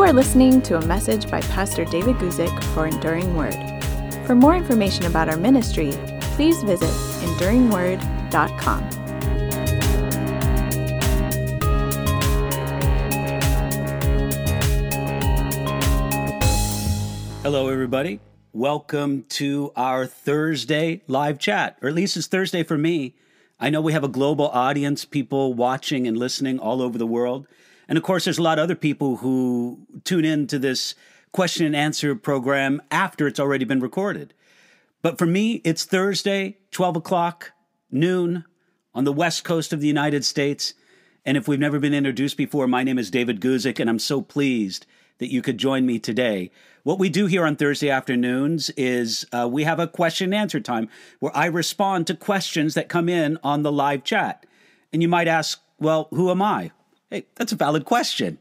You are listening to a message by Pastor David Guzik for Enduring Word. For more information about our ministry, please visit enduringword.com. Hello, everybody. Welcome to our Thursday live chat, or at least it's Thursday for me. I know we have a global audience, people watching and listening all over the world. And of course, there's a lot of other people who tune in to this question and answer program after it's already been recorded. But for me, it's Thursday, 12 o'clock, noon on the west coast of the United States. And if we've never been introduced before, my name is David Guzik, and I'm so pleased that you could join me today. What we do here on Thursday afternoons is uh, we have a question and answer time where I respond to questions that come in on the live chat. And you might ask, well, who am I? Hey, that's a valid question.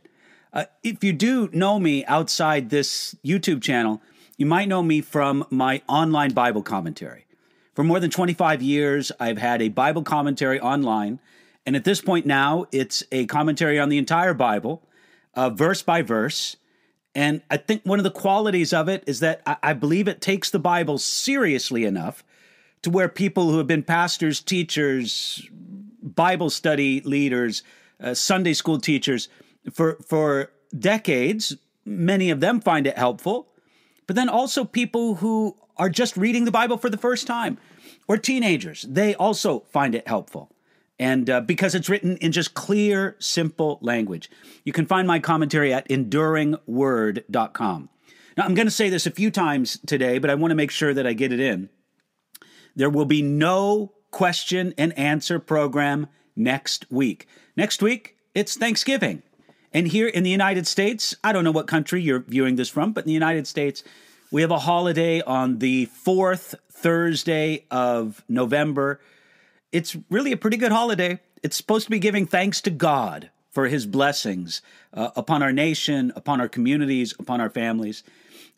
Uh, if you do know me outside this YouTube channel, you might know me from my online Bible commentary. For more than 25 years, I've had a Bible commentary online. And at this point now, it's a commentary on the entire Bible, uh, verse by verse. And I think one of the qualities of it is that I, I believe it takes the Bible seriously enough to where people who have been pastors, teachers, Bible study leaders, uh, Sunday school teachers for for decades. Many of them find it helpful, but then also people who are just reading the Bible for the first time, or teenagers, they also find it helpful. And uh, because it's written in just clear, simple language. You can find my commentary at enduringword.com. Now, I'm going to say this a few times today, but I want to make sure that I get it in. There will be no question and answer program next week. Next week, it's Thanksgiving. And here in the United States, I don't know what country you're viewing this from, but in the United States, we have a holiday on the fourth Thursday of November. It's really a pretty good holiday. It's supposed to be giving thanks to God for his blessings uh, upon our nation, upon our communities, upon our families.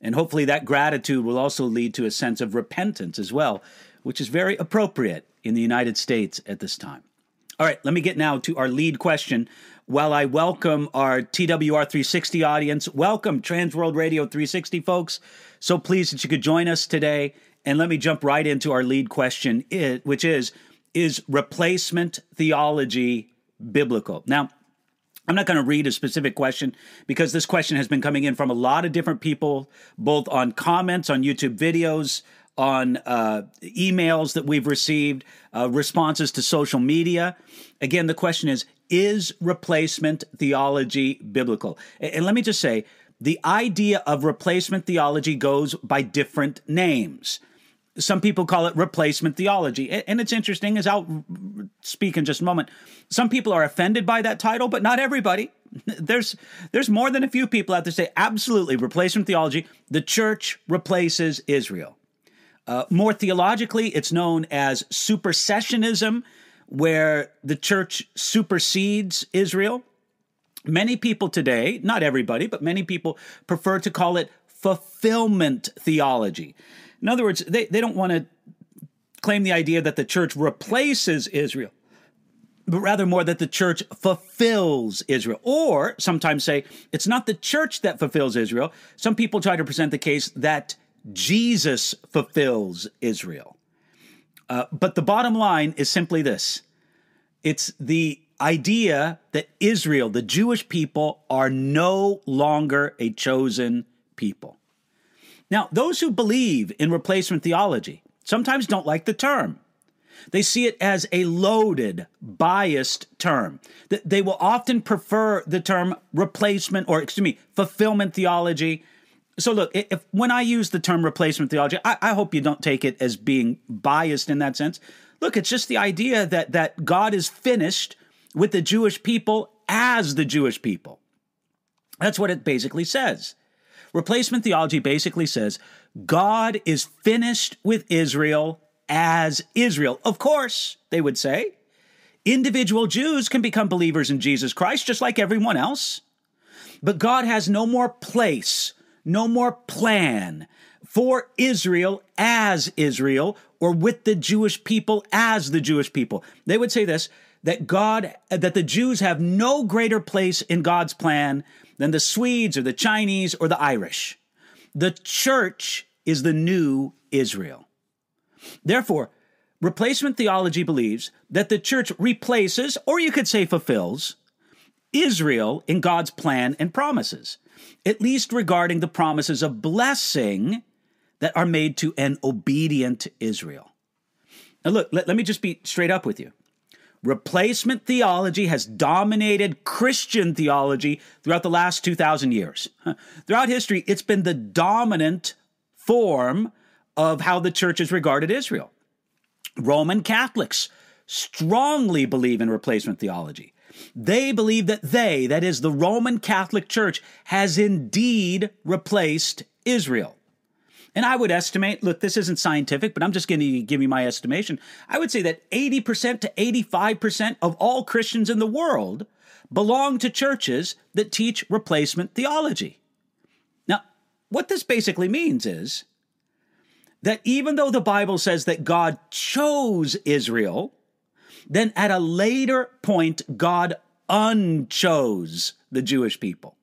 And hopefully that gratitude will also lead to a sense of repentance as well, which is very appropriate in the United States at this time. All right, let me get now to our lead question. While I welcome our TWR 360 audience, welcome Trans World Radio 360 folks. So pleased that you could join us today. And let me jump right into our lead question, which is Is replacement theology biblical? Now, I'm not going to read a specific question because this question has been coming in from a lot of different people, both on comments on YouTube videos, on uh, emails that we've received, uh, responses to social media. Again, the question is Is replacement theology biblical? And, and let me just say the idea of replacement theology goes by different names. Some people call it replacement theology. And it's interesting, as I'll speak in just a moment. Some people are offended by that title, but not everybody. There's there's more than a few people out there say absolutely replacement theology. The church replaces Israel. Uh, more theologically, it's known as supersessionism, where the church supersedes Israel. Many people today, not everybody, but many people prefer to call it fulfillment theology. In other words, they, they don't want to claim the idea that the church replaces Israel, but rather more that the church fulfills Israel. Or sometimes say it's not the church that fulfills Israel. Some people try to present the case that Jesus fulfills Israel. Uh, but the bottom line is simply this it's the idea that Israel, the Jewish people, are no longer a chosen people. Now, those who believe in replacement theology sometimes don't like the term. They see it as a loaded, biased term. They will often prefer the term replacement or, excuse me, fulfillment theology so look, if when I use the term replacement theology, I, I, hope you don't take it as being biased in that sense. Look, it's just the idea that that God is finished with the Jewish people as the Jewish people. That's what it basically says. Replacement theology basically says God is finished with Israel as Israel. Of course, they would say, individual Jews can become believers in Jesus Christ just like everyone else. But God has no more place no more plan for Israel as Israel or with the Jewish people as the Jewish people. They would say this that God, that the Jews have no greater place in God's plan than the Swedes or the Chinese or the Irish. The church is the new Israel. Therefore, replacement theology believes that the church replaces, or you could say fulfills, Israel in God's plan and promises, at least regarding the promises of blessing that are made to an obedient Israel. Now, look, let, let me just be straight up with you. Replacement theology has dominated Christian theology throughout the last 2,000 years. Throughout history, it's been the dominant form of how the church has regarded Israel. Roman Catholics strongly believe in replacement theology. They believe that they, that is the Roman Catholic Church, has indeed replaced Israel. And I would estimate, look, this isn't scientific, but I'm just going to give you my estimation. I would say that 80% to 85% of all Christians in the world belong to churches that teach replacement theology. Now, what this basically means is that even though the Bible says that God chose Israel, then at a later point, God unchose the Jewish people.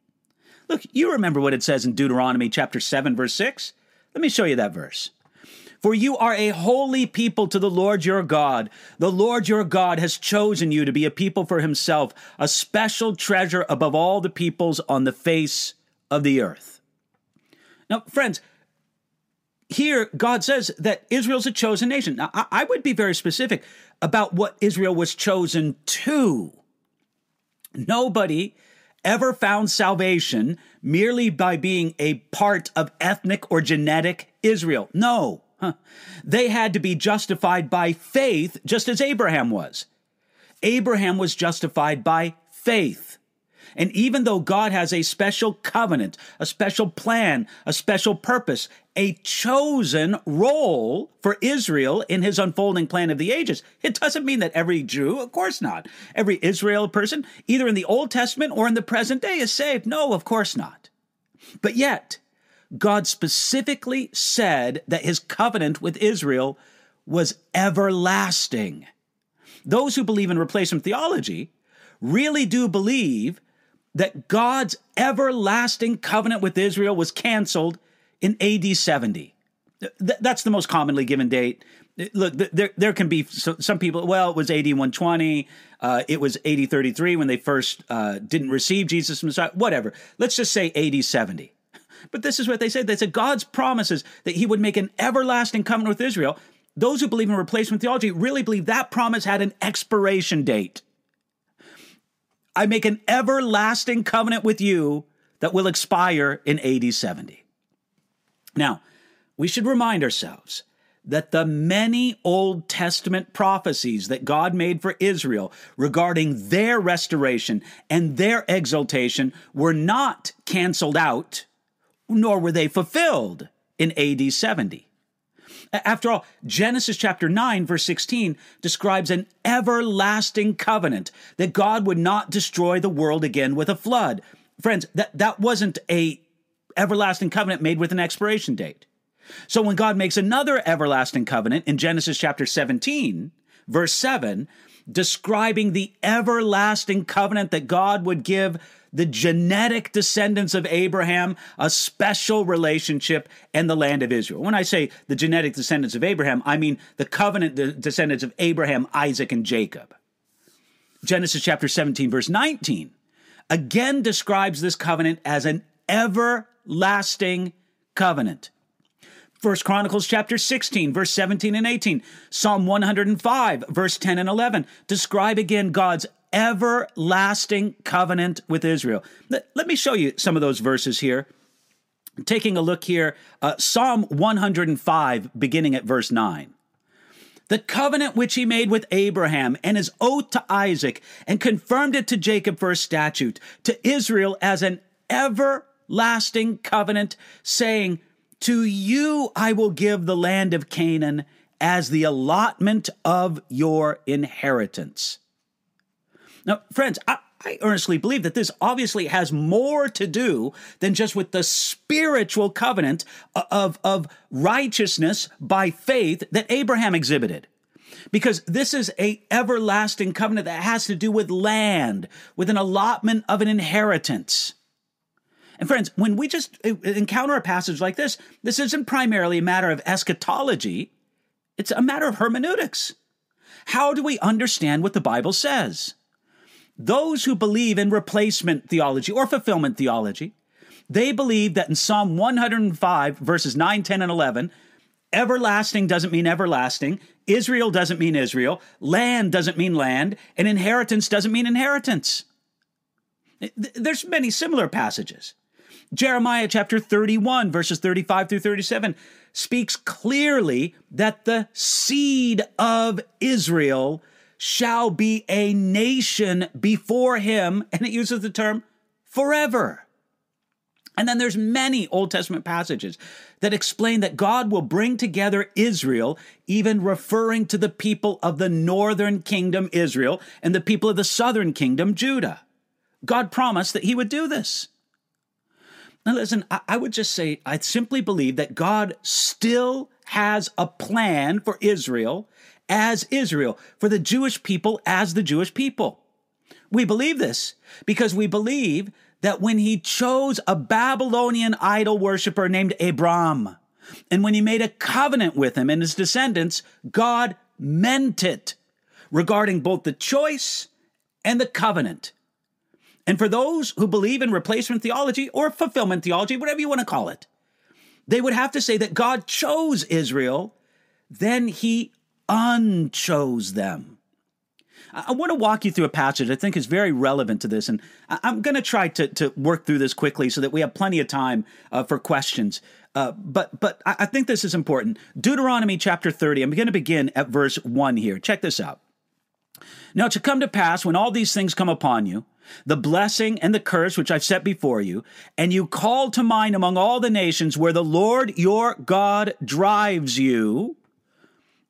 Look, you remember what it says in Deuteronomy chapter 7, verse 6? Let me show you that verse. For you are a holy people to the Lord your God. The Lord your God has chosen you to be a people for himself, a special treasure above all the peoples on the face of the earth. Now, friends, here God says that Israel's a chosen nation. Now, I would be very specific about what Israel was chosen to. Nobody ever found salvation merely by being a part of ethnic or genetic Israel. No. They had to be justified by faith, just as Abraham was. Abraham was justified by faith. And even though God has a special covenant, a special plan, a special purpose, a chosen role for Israel in his unfolding plan of the ages, it doesn't mean that every Jew, of course not, every Israel person, either in the Old Testament or in the present day, is saved. No, of course not. But yet, God specifically said that his covenant with Israel was everlasting. Those who believe in replacement theology really do believe that God's everlasting covenant with Israel was canceled in AD 70. Th- that's the most commonly given date. Look, there, there can be some people, well, it was AD 120, uh, it was AD 33 when they first uh, didn't receive Jesus Messiah, whatever. Let's just say AD 70. But this is what they said. They said God's promises that he would make an everlasting covenant with Israel. Those who believe in replacement theology really believe that promise had an expiration date. I make an everlasting covenant with you that will expire in AD 70. Now, we should remind ourselves that the many Old Testament prophecies that God made for Israel regarding their restoration and their exaltation were not canceled out, nor were they fulfilled in AD 70. After all, Genesis chapter 9, verse 16 describes an everlasting covenant that God would not destroy the world again with a flood. Friends, that, that wasn't a everlasting covenant made with an expiration date. So when God makes another everlasting covenant in Genesis chapter 17, verse 7, describing the everlasting covenant that God would give the genetic descendants of Abraham a special relationship and the land of Israel. When I say the genetic descendants of Abraham, I mean the covenant the descendants of Abraham, Isaac, and Jacob. Genesis chapter 17, verse 19, again describes this covenant as an everlasting covenant. First Chronicles chapter 16, verse 17 and 18, Psalm 105, verse 10 and 11 describe again God's everlasting covenant with Israel. Let, me show you some of those verses here. Taking a look here, uh, Psalm 105, beginning at verse 9 the covenant which he made with Abraham and his oath to Isaac, and confirmed it to Jacob for a statute, to Israel as an everlasting covenant, saying, To you I will give the land of Canaan as the allotment of your inheritance. Now, friends, I, I earnestly believe that this obviously has more to do than just with the spiritual covenant of, of righteousness by faith that Abraham exhibited. Because this is a everlasting covenant that has to do with land, with an allotment of an inheritance. And friends, when we just uh, encounter a passage like this, this isn't primarily a matter of eschatology, it's a matter of hermeneutics. How do we understand what the Bible says? Those who believe in replacement theology or fulfillment theology, they believe that in Psalm 105, verses 9, 10, and 11, everlasting doesn't mean everlasting, Israel doesn't mean Israel, land doesn't mean land, and inheritance doesn't mean inheritance. There's many similar passages. Jeremiah chapter 31, verses 35 through 37, speaks clearly that the seed of Israel shall be a nation before him, and it uses the term forever. And then there's many Old Testament passages that explain that God will bring together Israel, even referring to the people of the northern kingdom Israel and the people of the southern kingdom Judah. God promised that he would do this. Now, listen, I, would just say I simply believe that God still has a plan for Israel as Israel, for the Jewish people as the Jewish people. We believe this because we believe that when he chose a Babylonian idol worshiper named Abram, and when he made a covenant with him and his descendants, God meant it regarding both the choice and the covenant. And for those who believe in replacement theology or fulfillment theology, whatever you want to call it, they would have to say that God chose Israel, then he unchose them. I want to walk you through a passage I think is very relevant to this, and I'm going to try to, to work through this quickly so that we have plenty of time uh, for questions. Uh, but but I think this is important. Deuteronomy chapter 30. I'm going to begin at verse 1 here. Check this out. Now, to come to pass when all these things come upon you, the blessing and the curse which I've set before you, and you call to mind among all the nations where the Lord your God drives you.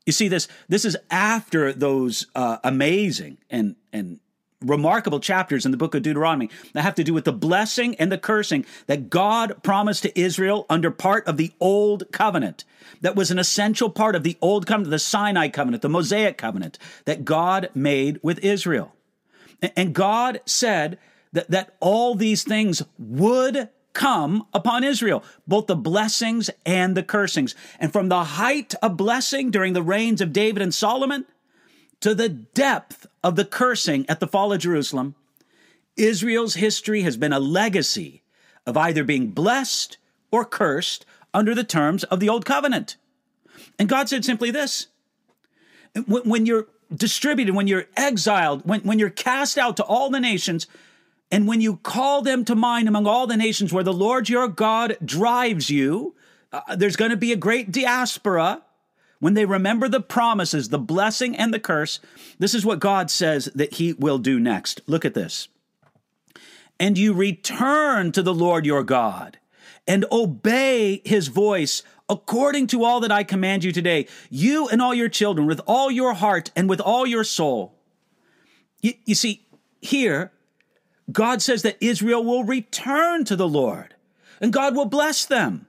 You see this this is after those uh, amazing and and remarkable chapters in the book of Deuteronomy that have to do with the blessing and the cursing that God promised to Israel under part of the old covenant. That was an essential part of the old covenant, the Sinai covenant, the Mosaic covenant that God made with Israel. And God said that, that all these things would come upon Israel, both the blessings and the cursings. And from the height of blessing during the reigns of David and Solomon to the depth of the cursing at the fall of Jerusalem, Israel's history has been a legacy of either being blessed or cursed under the terms of the Old Covenant. And God said simply this when you're distributed, when you're exiled, when, when you're cast out to all the nations, and when you call them to mind among all the nations where the Lord your God drives you, uh, there's going to be a great diaspora. When they remember the promises, the blessing and the curse, this is what God says that He will do next. Look at this. And you return to the Lord your God and obey His voice according to all that I command you today, you and all your children, with all your heart and with all your soul. You, you, see, here, God says that Israel will return to the Lord and God will bless them.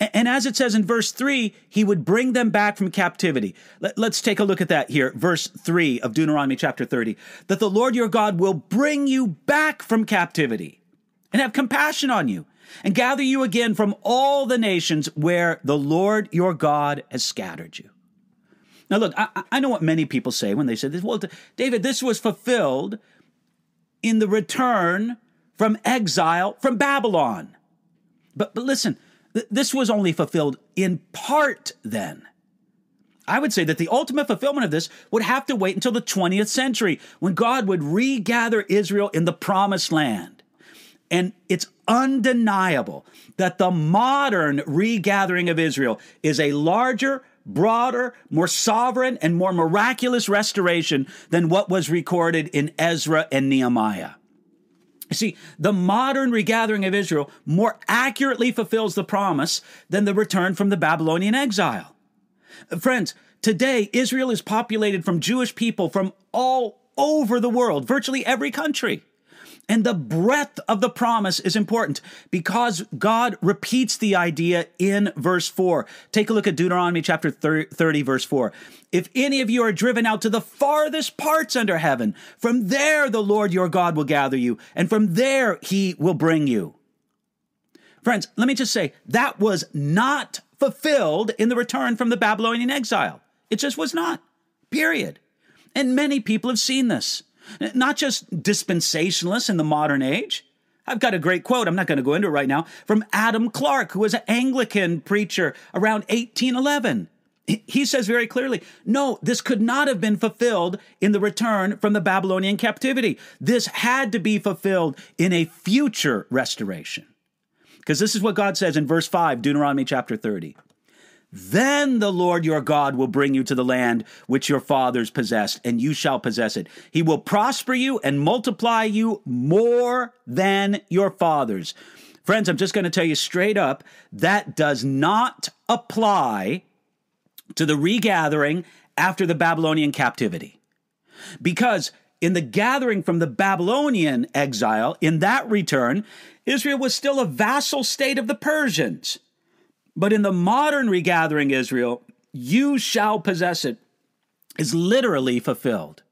And, and as it says in verse 3, he would bring them back from captivity. Let, let's take a look at that here, verse 3 of Deuteronomy chapter 30. That the Lord your God will bring you back from captivity and have compassion on you and gather you again from all the nations where the Lord your God has scattered you. Now, look, I, I know what many people say when they say this. Well, David, this was fulfilled in the return from exile from Babylon. But, but listen, th- this was only fulfilled in part then. I would say that the ultimate fulfillment of this would have to wait until the 20th century when God would regather Israel in the promised land. And it's undeniable that the modern regathering of Israel is a larger, broader, more sovereign, and more miraculous restoration than what was recorded in Ezra and Nehemiah. You see, the modern regathering of Israel more accurately fulfills the promise than the return from the Babylonian exile. Friends, today Israel is populated from Jewish people from all over the world, virtually every country. And the breadth of the promise is important because God repeats the idea in verse 4. Take a look at Deuteronomy chapter 30, verse 4. If any of you are driven out to the farthest parts under heaven, from there the Lord your God will gather you, and from there he will bring you. Friends, let me just say that was not fulfilled in the return from the Babylonian exile. It just was not. Period. And many people have seen this. Not just dispensationalists in the modern age. I've got a great quote, I'm not going to go into it right now, from Adam Clarke, who was an Anglican preacher around 1811. He says very clearly, no, this could not have been fulfilled in the return from the Babylonian captivity. This had to be fulfilled in a future restoration. Because this is what God says in verse 5, Deuteronomy chapter 30. Then the Lord your God will bring you to the land which your fathers possessed, and you shall possess it. He will prosper you and multiply you more than your fathers. Friends, I'm just going to tell you straight up that does not apply to the regathering after the Babylonian captivity. Because in the gathering from the Babylonian exile, in that return, Israel was still a vassal state of the Persians. But in the modern regathering Israel, you shall possess it is literally fulfilled.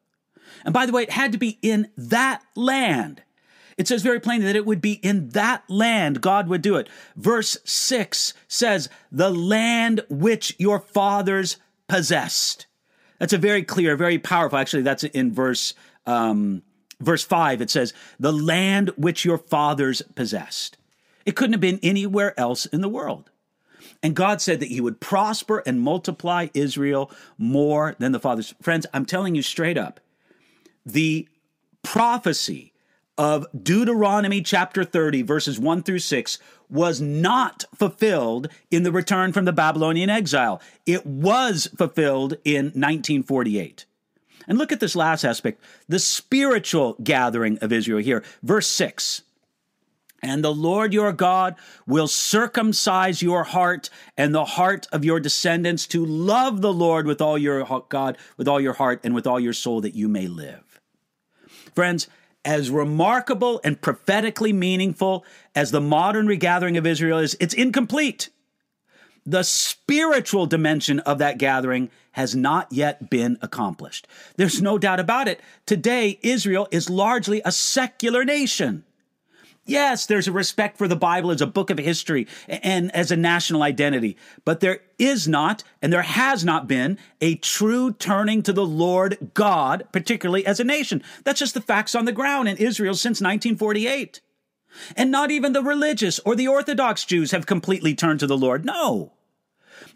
And by the way, it had to be in that land. It says very plainly that it would be in that land God would do it. Verse 6 says, the land which your fathers possessed. That's a very clear, very powerful. Actually, that's in verse um, verse 5. It says, the land which your fathers possessed. It couldn't have been anywhere else in the world. And God said that He would prosper and multiply Israel more than the fathers. Friends, I'm telling you straight up, the prophecy of Deuteronomy chapter 30, verses 1 through 6, was not fulfilled in the return from the Babylonian exile. It was fulfilled in 1948. And look at this last aspect the spiritual gathering of Israel here. Verse 6 and the Lord your God will circumcise your heart and the heart of your descendants to love the Lord with all your God, with all your heart and with all your soul that you may live. Friends, as remarkable and prophetically meaningful as the modern regathering of Israel is, it's incomplete. The spiritual dimension of that gathering has not yet been accomplished. There's no doubt about it. Today, Israel is largely a secular nation. Yes, there's a respect for the Bible as a book of history and as a national identity, but there is not, and there has not been, a true turning to the Lord God, particularly as a nation. That's just the facts on the ground in Israel since 1948. And not even the religious or the Orthodox Jews have completely turned to the Lord. No.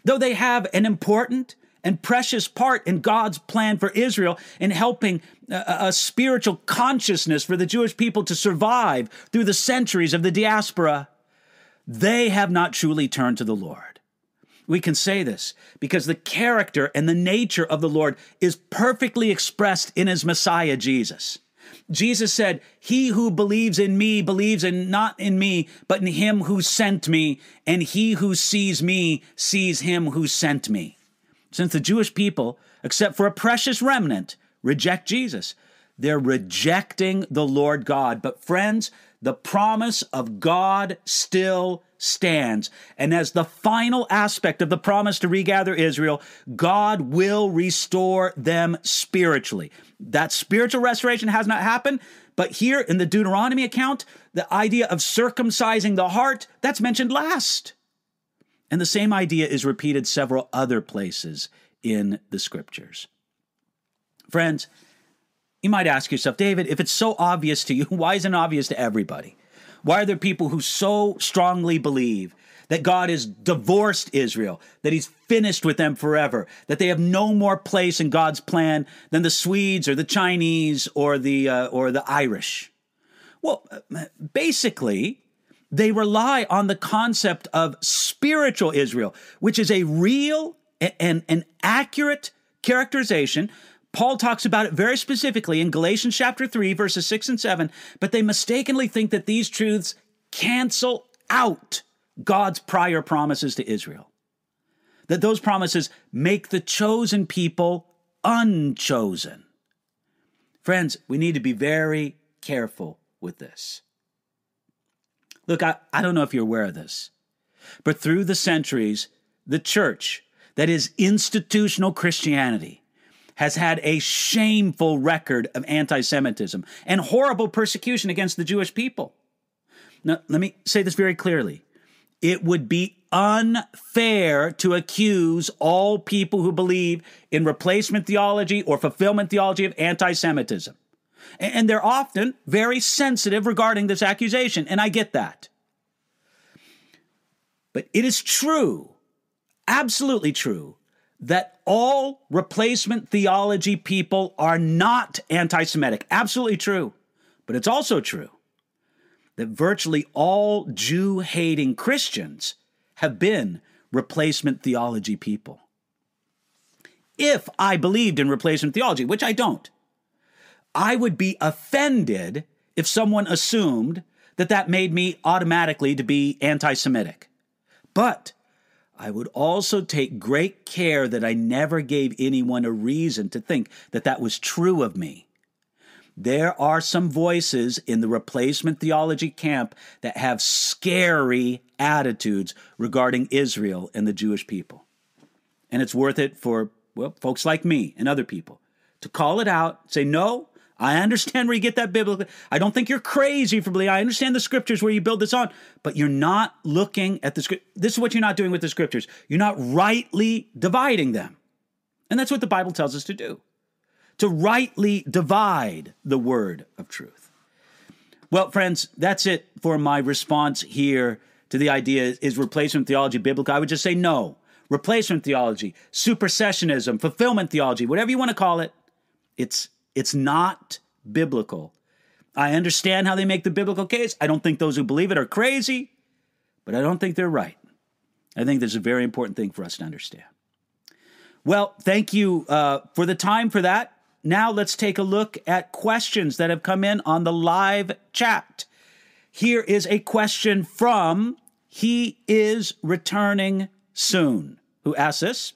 Though they have an important and precious part in God's plan for Israel in helping a, a, spiritual consciousness for the Jewish people to survive through the centuries of the diaspora, they have not truly turned to the Lord. We can say this because the character and the nature of the Lord is perfectly expressed in his Messiah, Jesus. Jesus said, He who believes in me believes in not in me, but in him who sent me, and he who sees me sees him who sent me. Since the Jewish people, except for a precious remnant, reject Jesus, they're rejecting the Lord God. But friends, the promise of God still stands. And as the final aspect of the promise to regather Israel, God will restore them spiritually. That spiritual restoration has not happened, but here in the Deuteronomy account, the idea of circumcising the heart, that's mentioned last. And the same idea is repeated several other places in the scriptures. Friends, you might ask yourself, David, if it's so obvious to you, why isn't it obvious to everybody? Why are there people who so strongly believe that God has divorced Israel, that he's finished with them forever, that they have no more place in God's plan than the Swedes or the Chinese or the, uh, or the Irish? Well, basically, they rely on the concept of spiritual Israel, which is a real and an accurate characterization. Paul talks about it very specifically in Galatians chapter 3, verses 6 and 7, but they mistakenly think that these truths cancel out God's prior promises to Israel. That those promises make the chosen people unchosen. Friends, we need to be very careful with this. Look, I, I don't know if you're aware of this, but through the centuries, the church, that is institutional Christianity, has had a shameful record of anti Semitism and horrible persecution against the Jewish people. Now, let me say this very clearly. it would be unfair to accuse all people who believe in replacement theology or fulfillment theology of anti Semitism. And they're often very sensitive regarding this accusation, and I get that. But it is true, absolutely true, that all replacement theology people are not anti Semitic. Absolutely true. But it's also true that virtually all Jew hating Christians have been replacement theology people. If I believed in replacement theology, which I don't, I would be offended if someone assumed that that made me automatically to be anti Semitic. But I would also take great care that I never gave anyone a reason to think that that was true of me. There are some voices in the replacement theology camp that have scary attitudes regarding Israel and the Jewish people. And it's worth it for well, folks like me and other people to call it out, say, no, I understand where you get that biblically. I don't think you're crazy for believing. I understand the scriptures where you build this on, but you're not looking at the script. This is what you're not doing with the scriptures. You're not rightly dividing them. And that's what the Bible tells us to do to rightly divide the word of truth. Well, friends, that's it for my response here to the idea is replacement theology biblical? I would just say no. Replacement theology, supersessionism, fulfillment theology, whatever you want to call it, it's it's not biblical. I understand how they make the biblical case. I don't think those who believe it are crazy, but I don't think they're right. I think there's a very important thing for us to understand. Well, thank you uh, for the time for that. Now let's take a look at questions that have come in on the live chat. Here is a question from He is returning soon, who asks this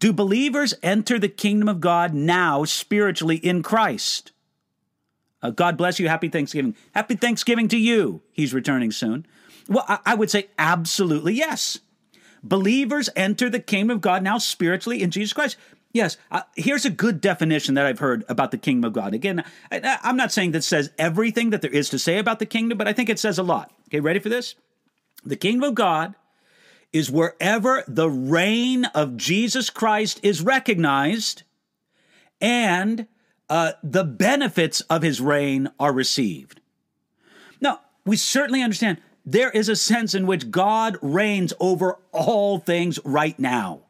Do believers enter the kingdom of God now spiritually in Christ? Uh, God bless you. Happy Thanksgiving. Happy Thanksgiving to you. He's returning soon. Well, I, I would say absolutely yes. Believers enter the kingdom of God now spiritually in Jesus Christ. Yes, uh, here's a good definition that I've heard about the kingdom of God. Again, I, I'm not saying that says everything that there is to say about the kingdom, but I think it says a lot. Okay, ready for this? The kingdom of God is wherever the reign of Jesus Christ is recognized and uh, the benefits of his reign are received. Now, we certainly understand there is a sense in which God reigns over all things right now.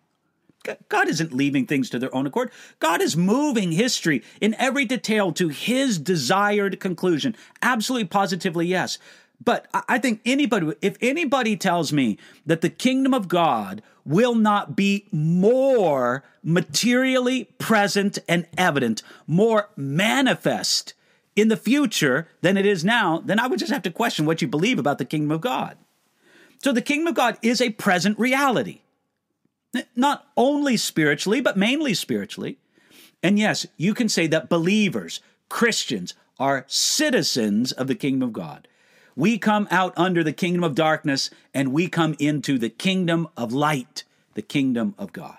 God isn't leaving things to their own accord. God is moving history in every detail to his desired conclusion. Absolutely, positively, yes. But I think anybody, if anybody tells me that the kingdom of God will not be more materially present and evident, more manifest in the future than it is now, then I would just have to question what you believe about the kingdom of God. So the kingdom of God is a present reality not only spiritually, but mainly spiritually. And yes, you can say that believers, Christians, are citizens of the kingdom of God. We come out under the kingdom of darkness and we come into the kingdom of light, the kingdom of God.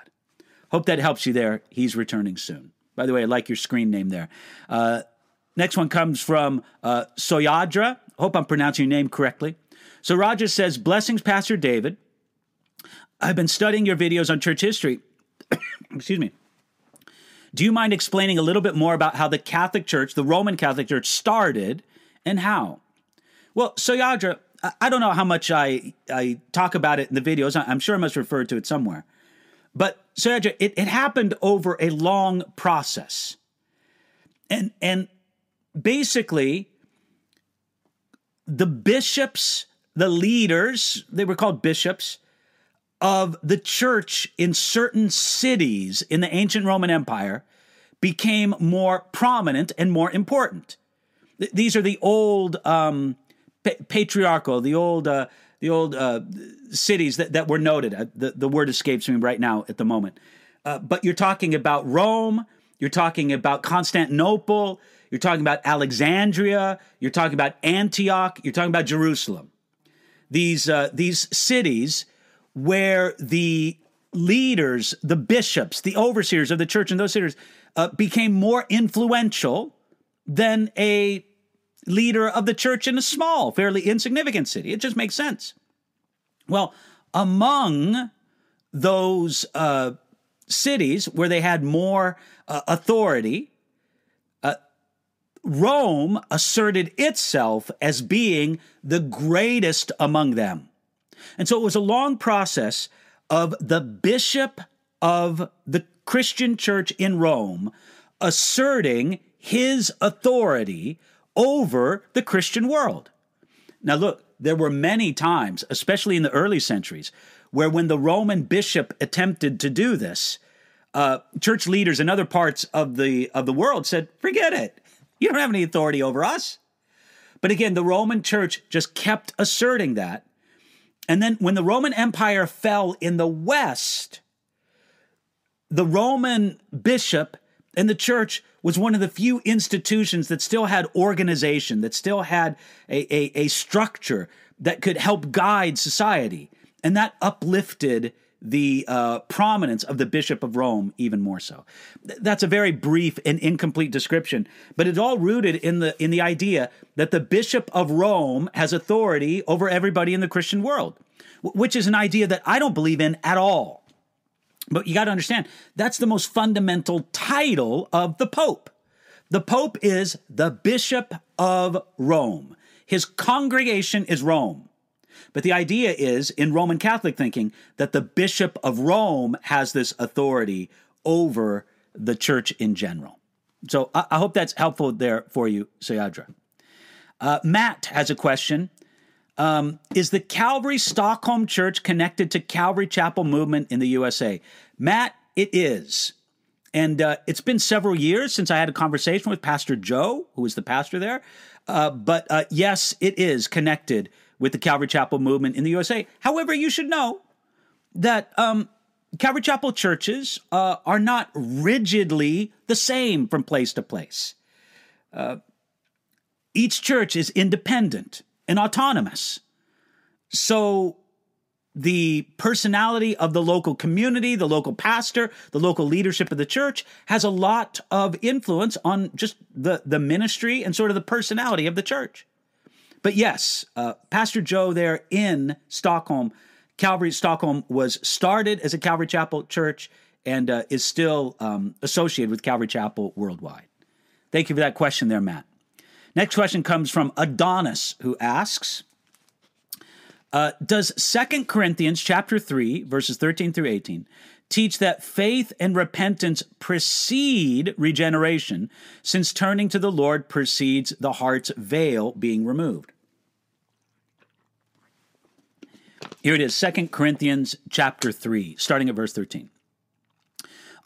Hope that helps you there. He's returning soon. By the way, I like your screen name there. Uh, next one comes from uh, Soyadra. Hope I'm pronouncing your name correctly. So Roger says, Blessings, Pastor David. I've been studying your videos on church history. Excuse me. Do you mind explaining a little bit more about how the Catholic Church, the Roman Catholic Church, started and how? Well, Soyadra, I don't know how much I, I talk about it in the videos. I'm sure I must refer to it somewhere. But Soyadra, it, it happened over a long process. And, and basically, the bishops, the leaders, they were called bishops, of the church in certain cities in the ancient Roman Empire became more prominent and more important. Th- these are the old um, pa- patriarchal, the old, uh, the old uh, cities that, that were noted. Uh, the, the word escapes me right now at the moment. Uh, but you're talking about Rome, you're talking about Constantinople, you're talking about Alexandria, you're talking about Antioch, you're talking about Jerusalem. These, uh, these cities where the leaders, the bishops, the overseers of the church in those cities uh, became more influential than a leader of the church in a small, fairly insignificant city. It just makes sense. Well, among those uh, cities where they had more uh, authority, uh, Rome asserted itself as being the greatest among them. And so it was a long process of the bishop of the Christian church in Rome asserting his authority over the Christian world. Now, look, there were many times, especially in the early centuries, where when the Roman bishop attempted to do this, uh, church leaders in other parts of the of the world said, "Forget it. You don't have any authority over us." But again, the Roman church just kept asserting that. And then when the Roman Empire fell in the West, the Roman bishop and the church was one of the few institutions that still had organization, that still had a, a, a structure that could help guide society. And that uplifted the uh, prominence of the Bishop of Rome even more so. That's a very brief and incomplete description, but it's all rooted in the in the idea that the Bishop of Rome has authority over everybody in the Christian world, which is an idea that I don't believe in at all. But you got to understand, that's the most fundamental title of the Pope. The Pope is the Bishop of Rome. His congregation is Rome. But the idea is, in Roman Catholic thinking, that the Bishop of Rome has this authority over the church in general. So I, I hope that's helpful there for you, Sayadra. Uh, Matt has a question. Um, is the Calvary Stockholm Church connected to Calvary Chapel movement in the USA? Matt, it is. And uh, it's been several years since I had a conversation with Pastor Joe, who is the pastor there. Uh, but uh, yes, it is connected with the Calvary Chapel movement in the USA. However, you should know that um, Calvary Chapel churches uh, are not rigidly the same from place to place. Uh, each church is independent and autonomous. So the personality of the local community, the local pastor, the local leadership of the church has a lot of influence on just the, the ministry and sort of the personality of the church. But yes, uh, Pastor Joe there in Stockholm, Calvary Stockholm was started as a Calvary Chapel church and uh, is still um, associated with Calvary Chapel worldwide. Thank you for that question there, Matt. Next question comes from Adonis, who asks, uh, does Second Corinthians chapter 3, verses 13 through 18, teach that faith and repentance precede regeneration, since turning to the Lord precedes the heart's veil being removed? Here it is, Second Corinthians chapter 3, starting at verse 13.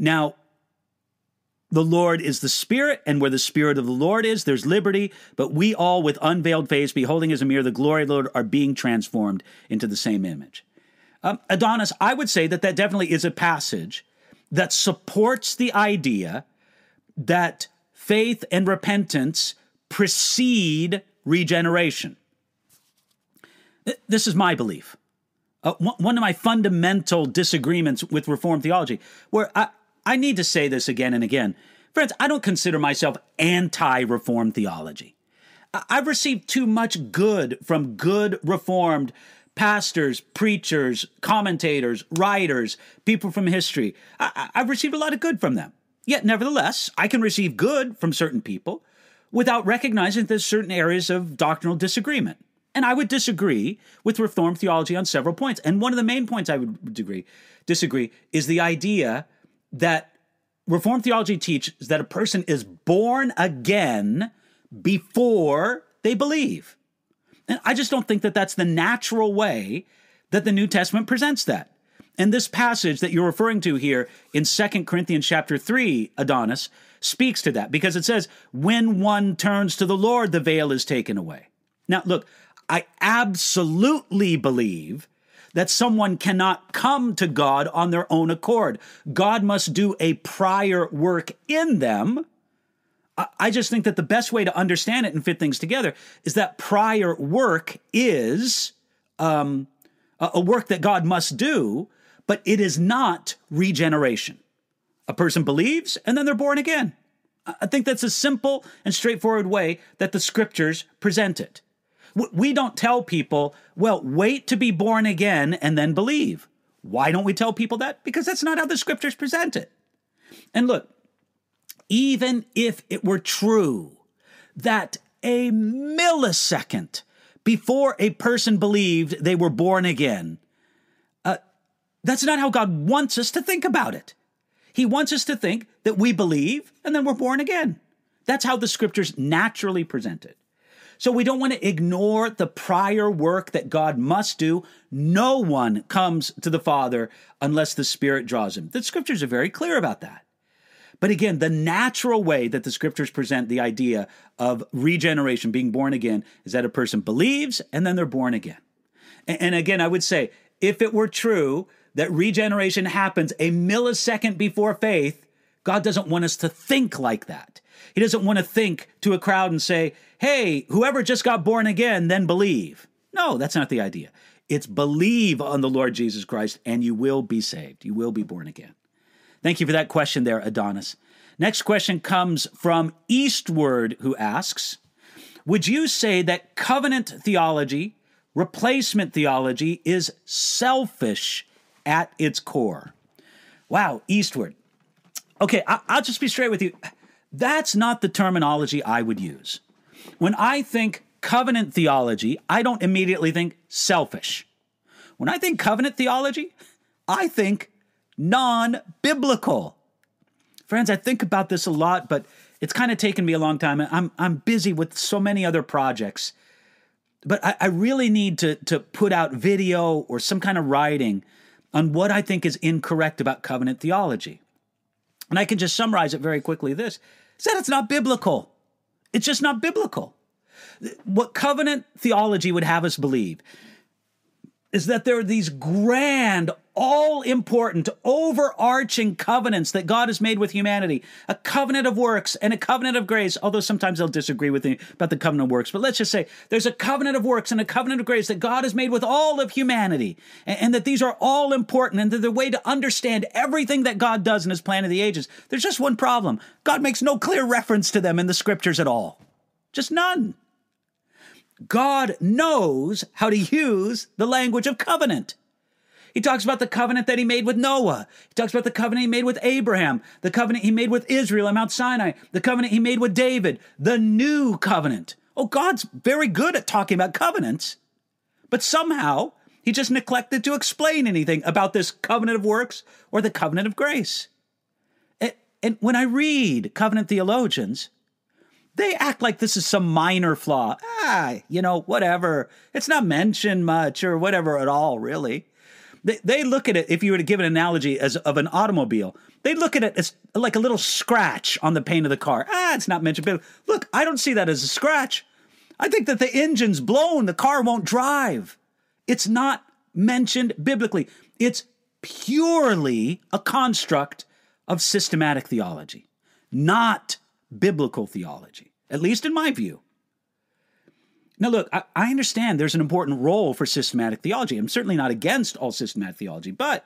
Now, the Lord is the Spirit, and where the Spirit of the Lord is, there's liberty. But we all, with unveiled face, beholding as a mirror the glory of the Lord, are being transformed into the same image. Um, Adonis, I would say that that definitely is a passage that supports the idea that faith and repentance precede regeneration. This is my belief. Uh, one of my fundamental disagreements with Reformed theology, where I, I need to say this again and again. Friends, I don't consider myself anti Reformed theology. I've received too much good from good Reformed pastors, preachers, commentators, writers, people from history. I- have received a lot of good from them. Yet, nevertheless, I can receive good from certain people without recognizing there's certain areas of doctrinal disagreement. And I would disagree with Reformed theology on several points. And one of the main points I would disagree, disagree is the idea that Reformed theology teaches that a person is born again before they believe. And I just don't think that that's the natural way that the New Testament presents that. And this passage that you're referring to here in Second Corinthians chapter 3, Adonis, speaks to that because it says, when one turns to the Lord, the veil is taken away. Now, look, I absolutely believe that someone cannot come to God on their own accord. God must do a prior work in them. I just think that the best way to understand it and fit things together is that prior work is um, a work that God must do, but it is not regeneration. A person believes and then they're born again. I think that's a simple and straightforward way that the scriptures present it. We don't tell people, well, wait to be born again and then believe. Why don't we tell people that? Because that's not how the scriptures present it. And look, even if it were true that a millisecond before a person believed they were born again, uh, that's not how God wants us to think about it. He wants us to think that we believe and then we're born again. That's how the scriptures naturally present it. So we don't want to ignore the prior work that God must do. No one comes to the Father unless the Spirit draws him. The scriptures are very clear about that. But again, the natural way that the scriptures present the idea of regeneration, being born again, is that a person believes and then they're born again. And again, I would say if it were true that regeneration happens a millisecond before faith, God doesn't want us to think like that. He doesn't want to think to a crowd and say, hey, whoever just got born again, then believe. No, that's not the idea. It's believe on the Lord Jesus Christ and you will be saved. You will be born again. Thank you for that question there, Adonis. Next question comes from Eastward, who asks Would you say that covenant theology, replacement theology, is selfish at its core? Wow, Eastward. Okay, I- will just be straight with you. That's not the terminology I would use. When I think covenant theology, I don't immediately think selfish. When I think covenant theology, I think non biblical. Friends, I think about this a lot, but it's kind of taken me a long time. I'm, I'm busy with so many other projects. But I, I really need to, to put out video or some kind of writing on what I think is incorrect about covenant theology. And I can just summarize it very quickly this that it's not biblical. It's just not biblical. What covenant theology would have us believe is that there are these grand, all important, overarching covenants that God has made with humanity a covenant of works and a covenant of grace. Although sometimes they'll disagree with me about the covenant of works, but let's just say there's a covenant of works and a covenant of grace that God has made with all of humanity, and, and that these are all important and they're the way to understand everything that God does in his plan of the ages. There's just one problem God makes no clear reference to them in the scriptures at all. Just none. God knows how to use the language of covenant. He talks about the covenant that he made with Noah. He talks about the covenant he made with Abraham, the covenant he made with Israel at Mount Sinai, the covenant he made with David, the new covenant. Oh, God's very good at talking about covenants, but somehow he just neglected to explain anything about this covenant of works or the covenant of grace. And when I read covenant theologians, they act like this is some minor flaw. Ah, you know, whatever. It's not mentioned much or whatever at all, really. They, they look at it, if you were to give an analogy as of an automobile, they look at it as like a little scratch on the paint of the car. Ah, it's not mentioned. But look, I don't see that as a scratch. I think that the engine's blown, the car won't drive. It's not mentioned biblically. It's purely a construct of systematic theology, not biblical theology, at least in my view. Now, look, I, I, understand there's an important role for systematic theology. I'm certainly not against all systematic theology, but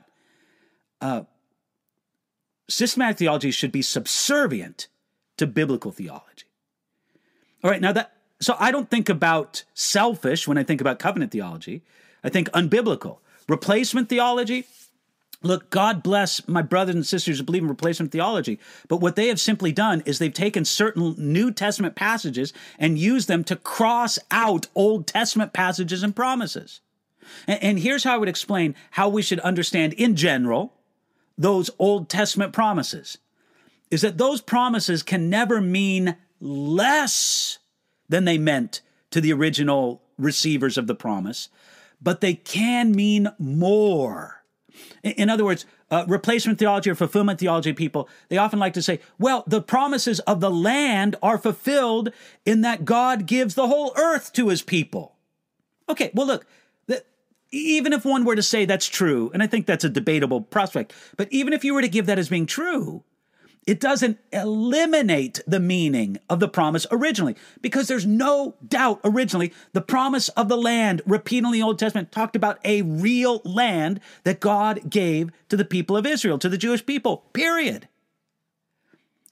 uh, systematic theology should be subservient to biblical theology. All right, now that, so I don't think about selfish when I think about covenant theology. I think unbiblical. Replacement theology, Look, God bless my brothers and sisters who believe in replacement theology, but what they have simply done is they've taken certain New Testament passages and used them to cross out Old Testament passages and promises. And, and here's how I would explain how we should understand in general those Old Testament promises is that those promises can never mean less than they meant to the original receivers of the promise, but they can mean more in other words, uh, replacement theology or fulfillment theology people, they often like to say, well, the promises of the land are fulfilled in that God gives the whole earth to his people. Okay, well, look, the, even if one were to say that's true, and I think that's a debatable prospect, but even if you were to give that as being true, it doesn't eliminate the meaning of the promise originally, because there's no doubt originally the promise of the land repeatedly in the Old Testament talked about a real land that God gave to the people of Israel, to the Jewish people, period.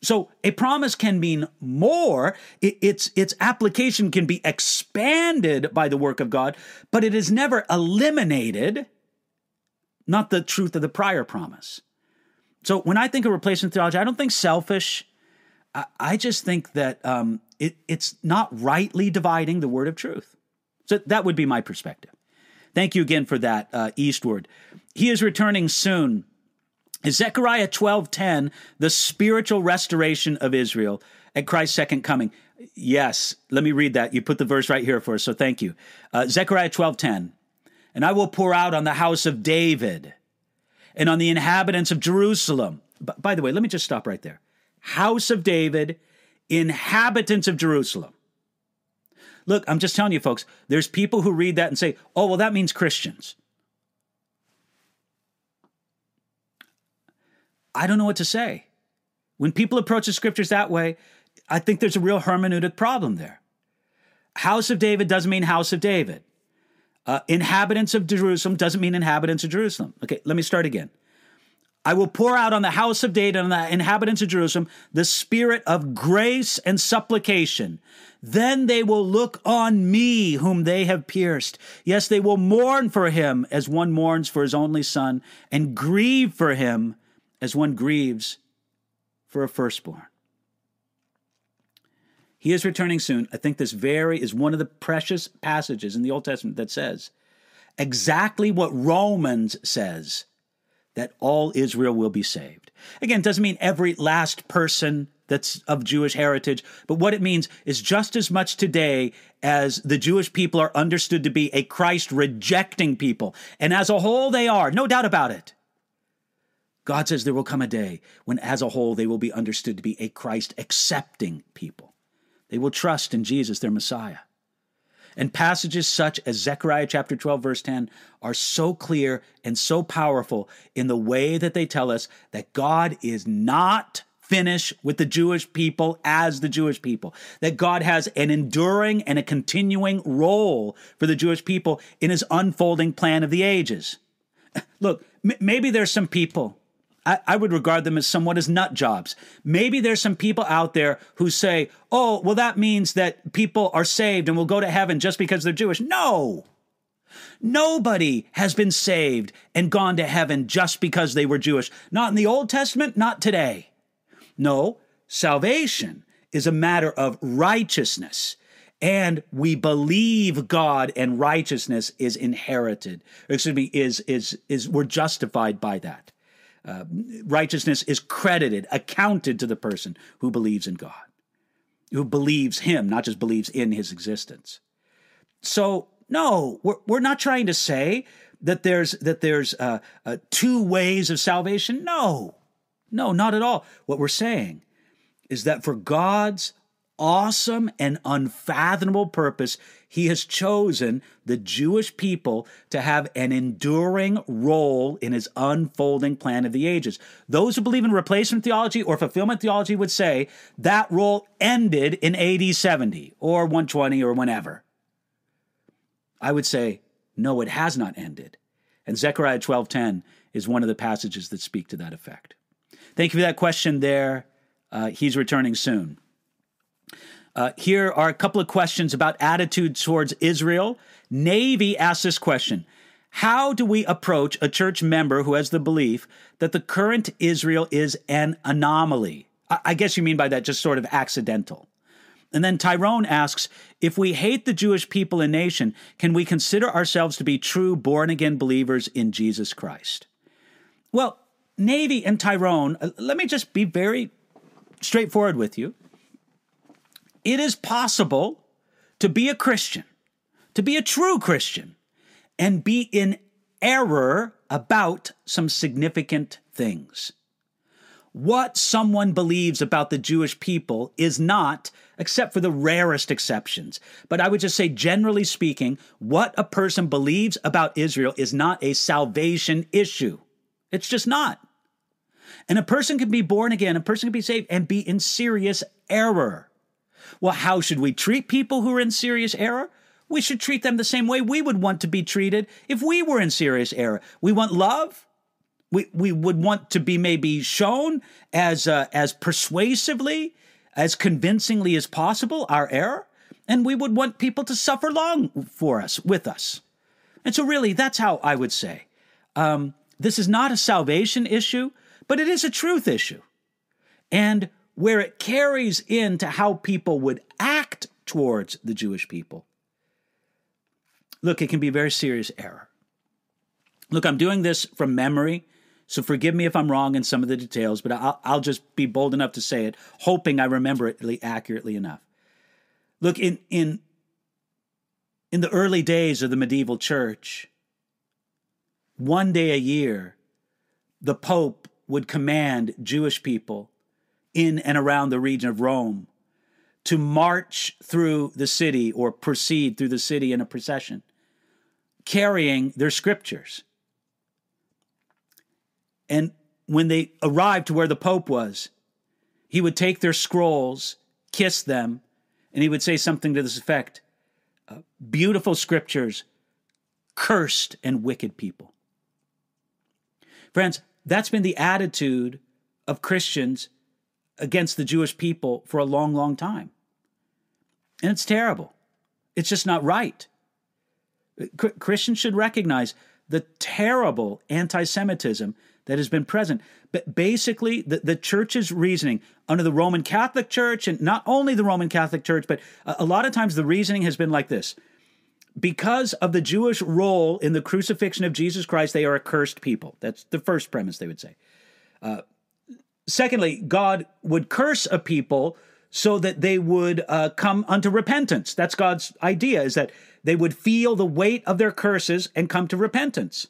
So a promise can mean more. its, its application can be expanded by the work of God, but it is never eliminated, not the truth of the prior promise. So when I think of replacement theology, I don't think selfish. I, I just think that um, it, it's not rightly dividing the word of truth. So that would be my perspective. Thank you again for that, uh, Eastward. He is returning soon. Is Zechariah 12:10, the spiritual restoration of Israel at Christ's second coming. Yes, let me read that. You put the verse right here for us, so thank you. Uh, Zechariah 12:10. And I will pour out on the house of David and on the inhabitants of Jerusalem. By the way, let me just stop right there. House of David, inhabitants of Jerusalem. Look, I'm just telling you, folks, there's people who read that and say, oh, well, that means Christians. I don't know what to say. When people approach the scriptures that way, I think there's a real hermeneutic problem there. House of David doesn't mean house of David. Uh, inhabitants of Jerusalem doesn't mean inhabitants of Jerusalem. Okay, let me start again. I will pour out on the house of David and the inhabitants of Jerusalem the spirit of grace and supplication. Then they will look on me, whom they have pierced. Yes, they will mourn for him as one mourns for his only son, and grieve for him as one grieves for a firstborn. He is returning soon. I think this very is one of the precious passages in the Old Testament that says exactly what Romans says that all Israel will be saved. Again, doesn't mean every last person that's of Jewish heritage, but what it means is just as much today as the Jewish people are understood to be a Christ rejecting people. And as a whole, they are, no doubt about it. God says there will come a day when, as a whole, they will be understood to be a Christ accepting people. They will trust in Jesus, their Messiah. And passages such as Zechariah chapter 12, verse 10 are so clear and so powerful in the way that they tell us that God is not finished with the Jewish people as the Jewish people, that God has an enduring and a continuing role for the Jewish people in his unfolding plan of the ages. Look, m- maybe there's some people I, I, would regard them as somewhat as nut jobs. Maybe there's some people out there who say, oh, well, that means that people are saved and will go to heaven just because they're Jewish. No. Nobody has been saved and gone to heaven just because they were Jewish. Not in the Old Testament, not today. No, salvation is a matter of righteousness. And we believe God and righteousness is inherited. Excuse me, is is is we're justified by that. Uh, righteousness is credited, accounted to the person who believes in God, who believes Him, not just believes in His existence. So, no, we're, we're not trying to say that there's that there's uh, uh, two ways of salvation. No, no, not at all. What we're saying is that for God's awesome and unfathomable purpose, he has chosen the Jewish people to have an enduring role in his unfolding plan of the ages. Those who believe in replacement theology or fulfillment theology would say that role ended in AD 70 or 120 or whenever. I would say, no, it has not ended. And Zechariah 12:10 is one of the passages that speak to that effect. Thank you for that question there. Uh, he's returning soon. Uh, here are a couple of questions about attitude towards Israel. Navy asks this question How do we approach a church member who has the belief that the current Israel is an anomaly? I, I guess you mean by that just sort of accidental. And then Tyrone asks If we hate the Jewish people and nation, can we consider ourselves to be true born again believers in Jesus Christ? Well, Navy and Tyrone, uh, let me just be very straightforward with you it is possible to be a Christian, to be a true Christian, and be in error about some significant things. what someone believes about the Jewish people is not, except for the rarest exceptions, but I would just say, generally speaking, what a person believes about Israel is not a salvation issue. It's just not. And a person can be born again, a person can be saved and be in serious error. Well, how should we treat people who are in serious error? We should treat them the same way we would want to be treated if we were in serious error. We want love. We, we would want to be maybe shown as, uh, as persuasively, as convincingly as possible our error. And we would want people to suffer long for us, with us. And so, really, that's how I would say. Um, this is not a salvation issue, but it is a truth issue. And where it carries into how people would act towards the Jewish people, look, it can be a very serious error. Look, I'm doing this from memory, so forgive me if I'm wrong in some of the details, but I'll, I'll just be bold enough to say it, hoping I remember it accurately enough. Look, in, in, in the early days of the medieval church, one day a year, the Pope would command Jewish people in and around the region of Rome to march through the city or proceed through the city in a procession, carrying their scriptures. And when they arrived to where the Pope was, he would take their scrolls, kiss them, and he would say something to this effect uh, Beautiful scriptures, cursed and wicked people. Friends, that's been the attitude of Christians against the Jewish people for a long, long time. And it's terrible. It's just not right. Christians should recognize the terrible anti Semitism that has been present. But basically, the, the church's reasoning under the Roman Catholic Church, and not only the Roman Catholic Church, but a, a lot of times the reasoning has been like this because of the Jewish role in the crucifixion of Jesus Christ, they are a cursed people. That's the first premise they would say. Uh, secondly, God would curse a people so that they would uh, come unto repentance. That's God's idea, is that they would feel the weight of their curses and come to repentance.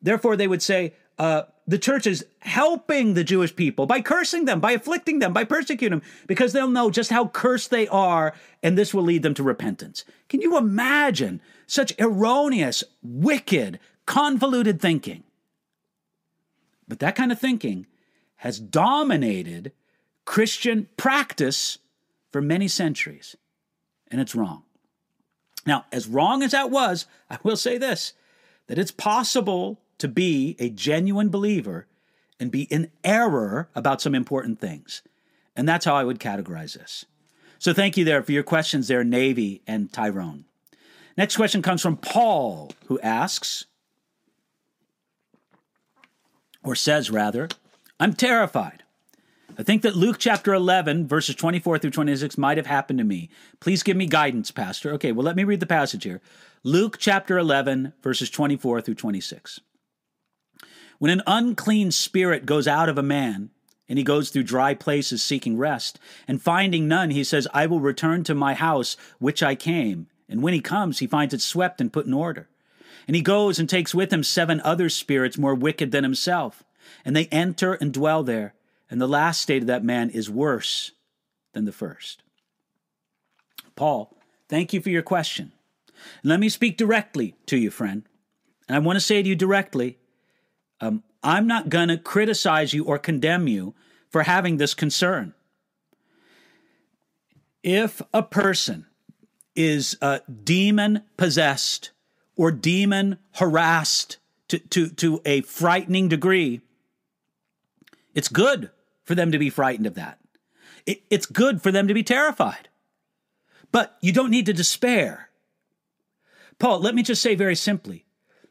Therefore, they would say, uh, the church is helping the Jewish people by cursing them, by afflicting them, by persecuting them, because they'll know just how cursed they are, and this will lead them to repentance. Can you imagine such erroneous, wicked, convoluted thinking? But that kind of thinking has dominated Christian practice for many centuries, and it's wrong. Now, as wrong as that was, I will say this that it's possible to be a genuine believer and be in error about some important things. And that's how I would categorize this. So thank you there for your questions there, Navy and Tyrone. Next question comes from Paul, who asks, or says rather, I'm terrified. I think that Luke chapter 11, verses 24 through 26 might have happened to me. Please give me guidance, Pastor. Okay, well, let me read the passage here. Luke chapter 11, verses 24 through 26. When an unclean spirit goes out of a man, and he goes through dry places seeking rest, and finding none, he says, I will return to my house which I came. And when he comes, he finds it swept and put in order. And he goes and takes with him seven other spirits more wicked than himself, and they enter and dwell there. And the last state of that man is worse than the first. Paul, thank you for your question. let me speak directly to you, friend. And I want to say to you directly um, I'm not going to criticize you or condemn you for having this concern. If a person is uh, demon possessed or demon harassed to, to, to a frightening degree, it's good for them to be frightened of that. It, it's good for them to be terrified. But you don't need to despair. Paul, let me just say very simply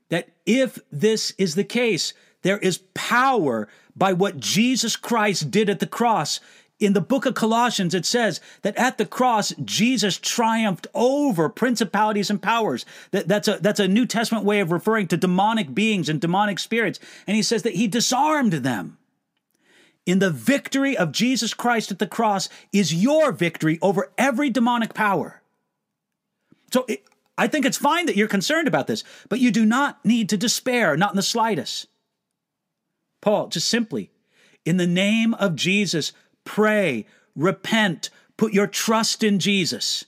that if this is the case, there is power by what Jesus Christ did at the cross. In the book of Colossians, it says that at the cross, Jesus triumphed over principalities and powers. That, that's, a, that's a New Testament way of referring to demonic beings and demonic spirits. And he says that he disarmed them. In the victory of Jesus Christ at the cross is your victory over every demonic power. So it, I think it's fine that you're concerned about this, but you do not need to despair, not in the slightest. Paul, just simply, In the name of Jesus, pray, repent, put your trust in Jesus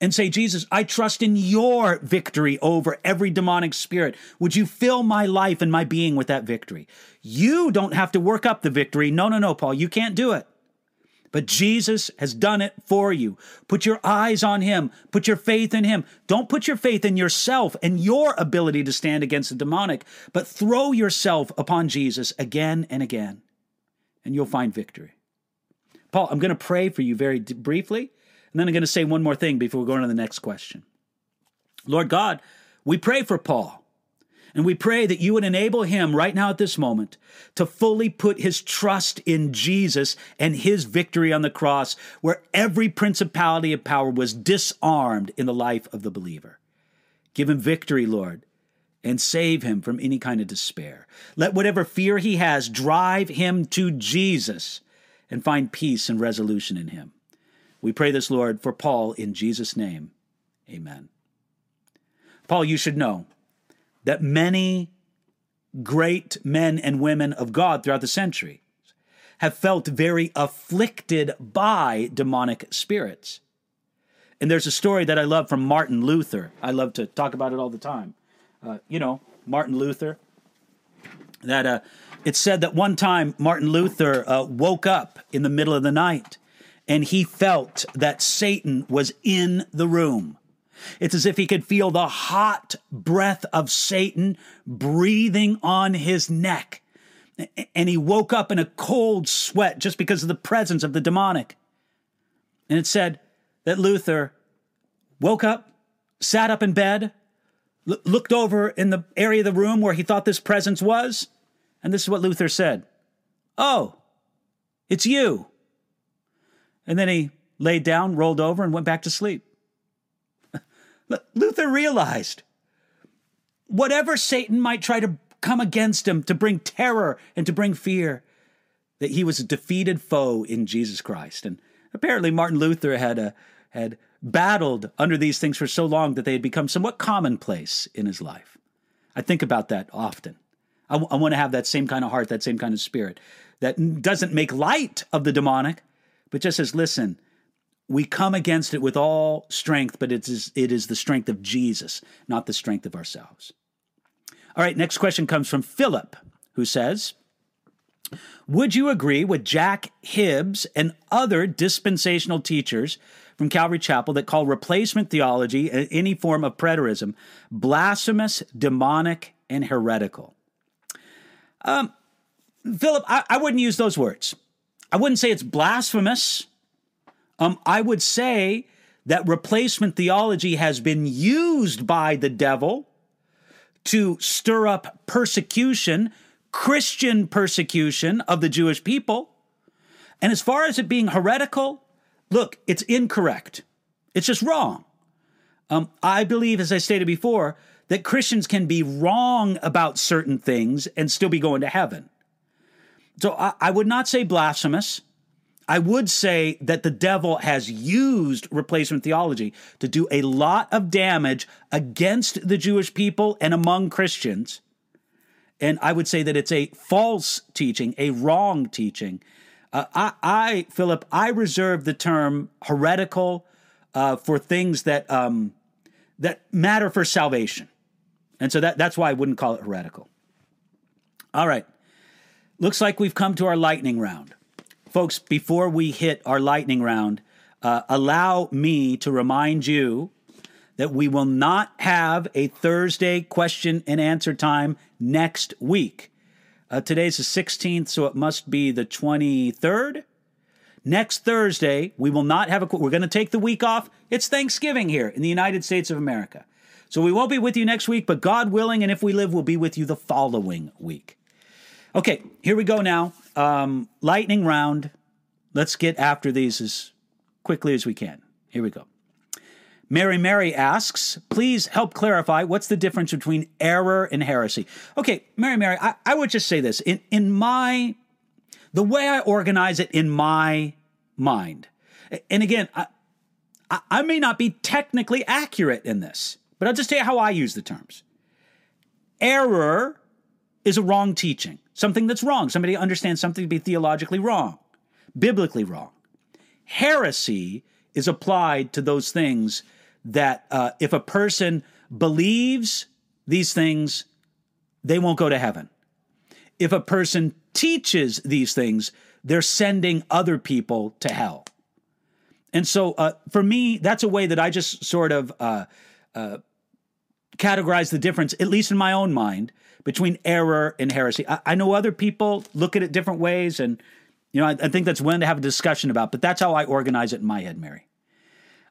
and say, Jesus, I trust in your victory over every demonic spirit. Would you fill my life and my being with that victory? You don't have to work up the victory. No, no, no, Paul, you can't do it. But Jesus has done it for you. Put your eyes on him. Put your faith in him. Don't put your faith in yourself and your ability to stand against the demonic, but throw yourself upon Jesus again and again, and you'll find victory. Paul, I'm going to pray for you very briefly, and then I'm going to say one more thing before we go on to the next question. Lord God, we pray for Paul. And we pray that you would enable him right now at this moment to fully put his trust in Jesus and his victory on the cross, where every principality of power was disarmed in the life of the believer. Give him victory, Lord, and save him from any kind of despair. Let whatever fear he has drive him to Jesus and find peace and resolution in him. We pray this, Lord, for Paul in Jesus' name. Amen. Paul, you should know that many great men and women of God throughout the century have felt very afflicted by demonic spirits. And there's a story that I love from Martin Luther. I love to talk about it all the time. Uh, you know, Martin Luther. That uh, it's said that one time Martin Luther uh, woke up in the middle of the night and he felt that Satan was in the room. It's as if he could feel the hot breath of Satan breathing on his neck. And he woke up in a cold sweat just because of the presence of the demonic. And it said that Luther woke up, sat up in bed, l- looked over in the area of the room where he thought this presence was, and this is what Luther said Oh, it's you. And then he laid down, rolled over, and went back to sleep. Luther realized whatever Satan might try to come against him to bring terror and to bring fear, that he was a defeated foe in Jesus Christ. And apparently, Martin Luther had, a, uh, had battled under these things for so long that they had become somewhat commonplace in his life. I think about that often. I, w- I want to have that same kind of heart, that same kind of spirit that doesn't make light of the demonic, but just says, listen, we come against it with all strength, but it is, it is the strength of Jesus, not the strength of ourselves. All right, next question comes from Philip, who says, Would you agree with Jack Hibbs and other dispensational teachers from Calvary Chapel that call replacement theology any form of preterism blasphemous, demonic, and heretical? Um, Philip, I, I wouldn't use those words. I wouldn't say it's blasphemous. Um, I would say that replacement theology has been used by the devil to stir up persecution, Christian persecution of the Jewish people. And as far as it being heretical, look, it's incorrect. It's just wrong. Um, I believe, as I stated before, that Christians can be wrong about certain things and still be going to heaven. So I, I would not say blasphemous. I would say that the devil has used replacement theology to do a lot of damage against the Jewish people and among Christians. And I would say that it's a false teaching, a wrong teaching. Uh, I, I, Philip, I reserve the term heretical uh, for things that um, that matter for salvation, and so that that's why I wouldn't call it heretical. All right, looks like we've come to our lightning round. Folks, before we hit our lightning round, uh, allow me to remind you that we will not have a Thursday question and answer time next week. Uh, today's the 16th, so it must be the 23rd. Next Thursday, we will not have a. We're going to take the week off. It's Thanksgiving here in the United States of America. So we won't be with you next week, but God willing, and if we live, we'll be with you the following week. Okay, here we go now. Um, lightning round. Let's get after these as quickly as we can. Here we go. Mary Mary asks, please help clarify what's the difference between error and heresy. Okay, Mary Mary, I, I would just say this. In in my the way I organize it in my mind, and again, I, I may not be technically accurate in this, but I'll just tell you how I use the terms. Error is a wrong teaching, something that's wrong. Somebody understands something to be theologically wrong, biblically wrong. Heresy is applied to those things that uh, if a person believes these things, they won't go to heaven. If a person teaches these things, they're sending other people to hell. And so, uh, for me, that's a way that I just sort of uh, uh, categorize the difference, at least in my own mind, between error and heresy. I, I know other people look at it different ways, and you know, I, I, think that's one to have a discussion about. But that's how I organize it in my head, Mary.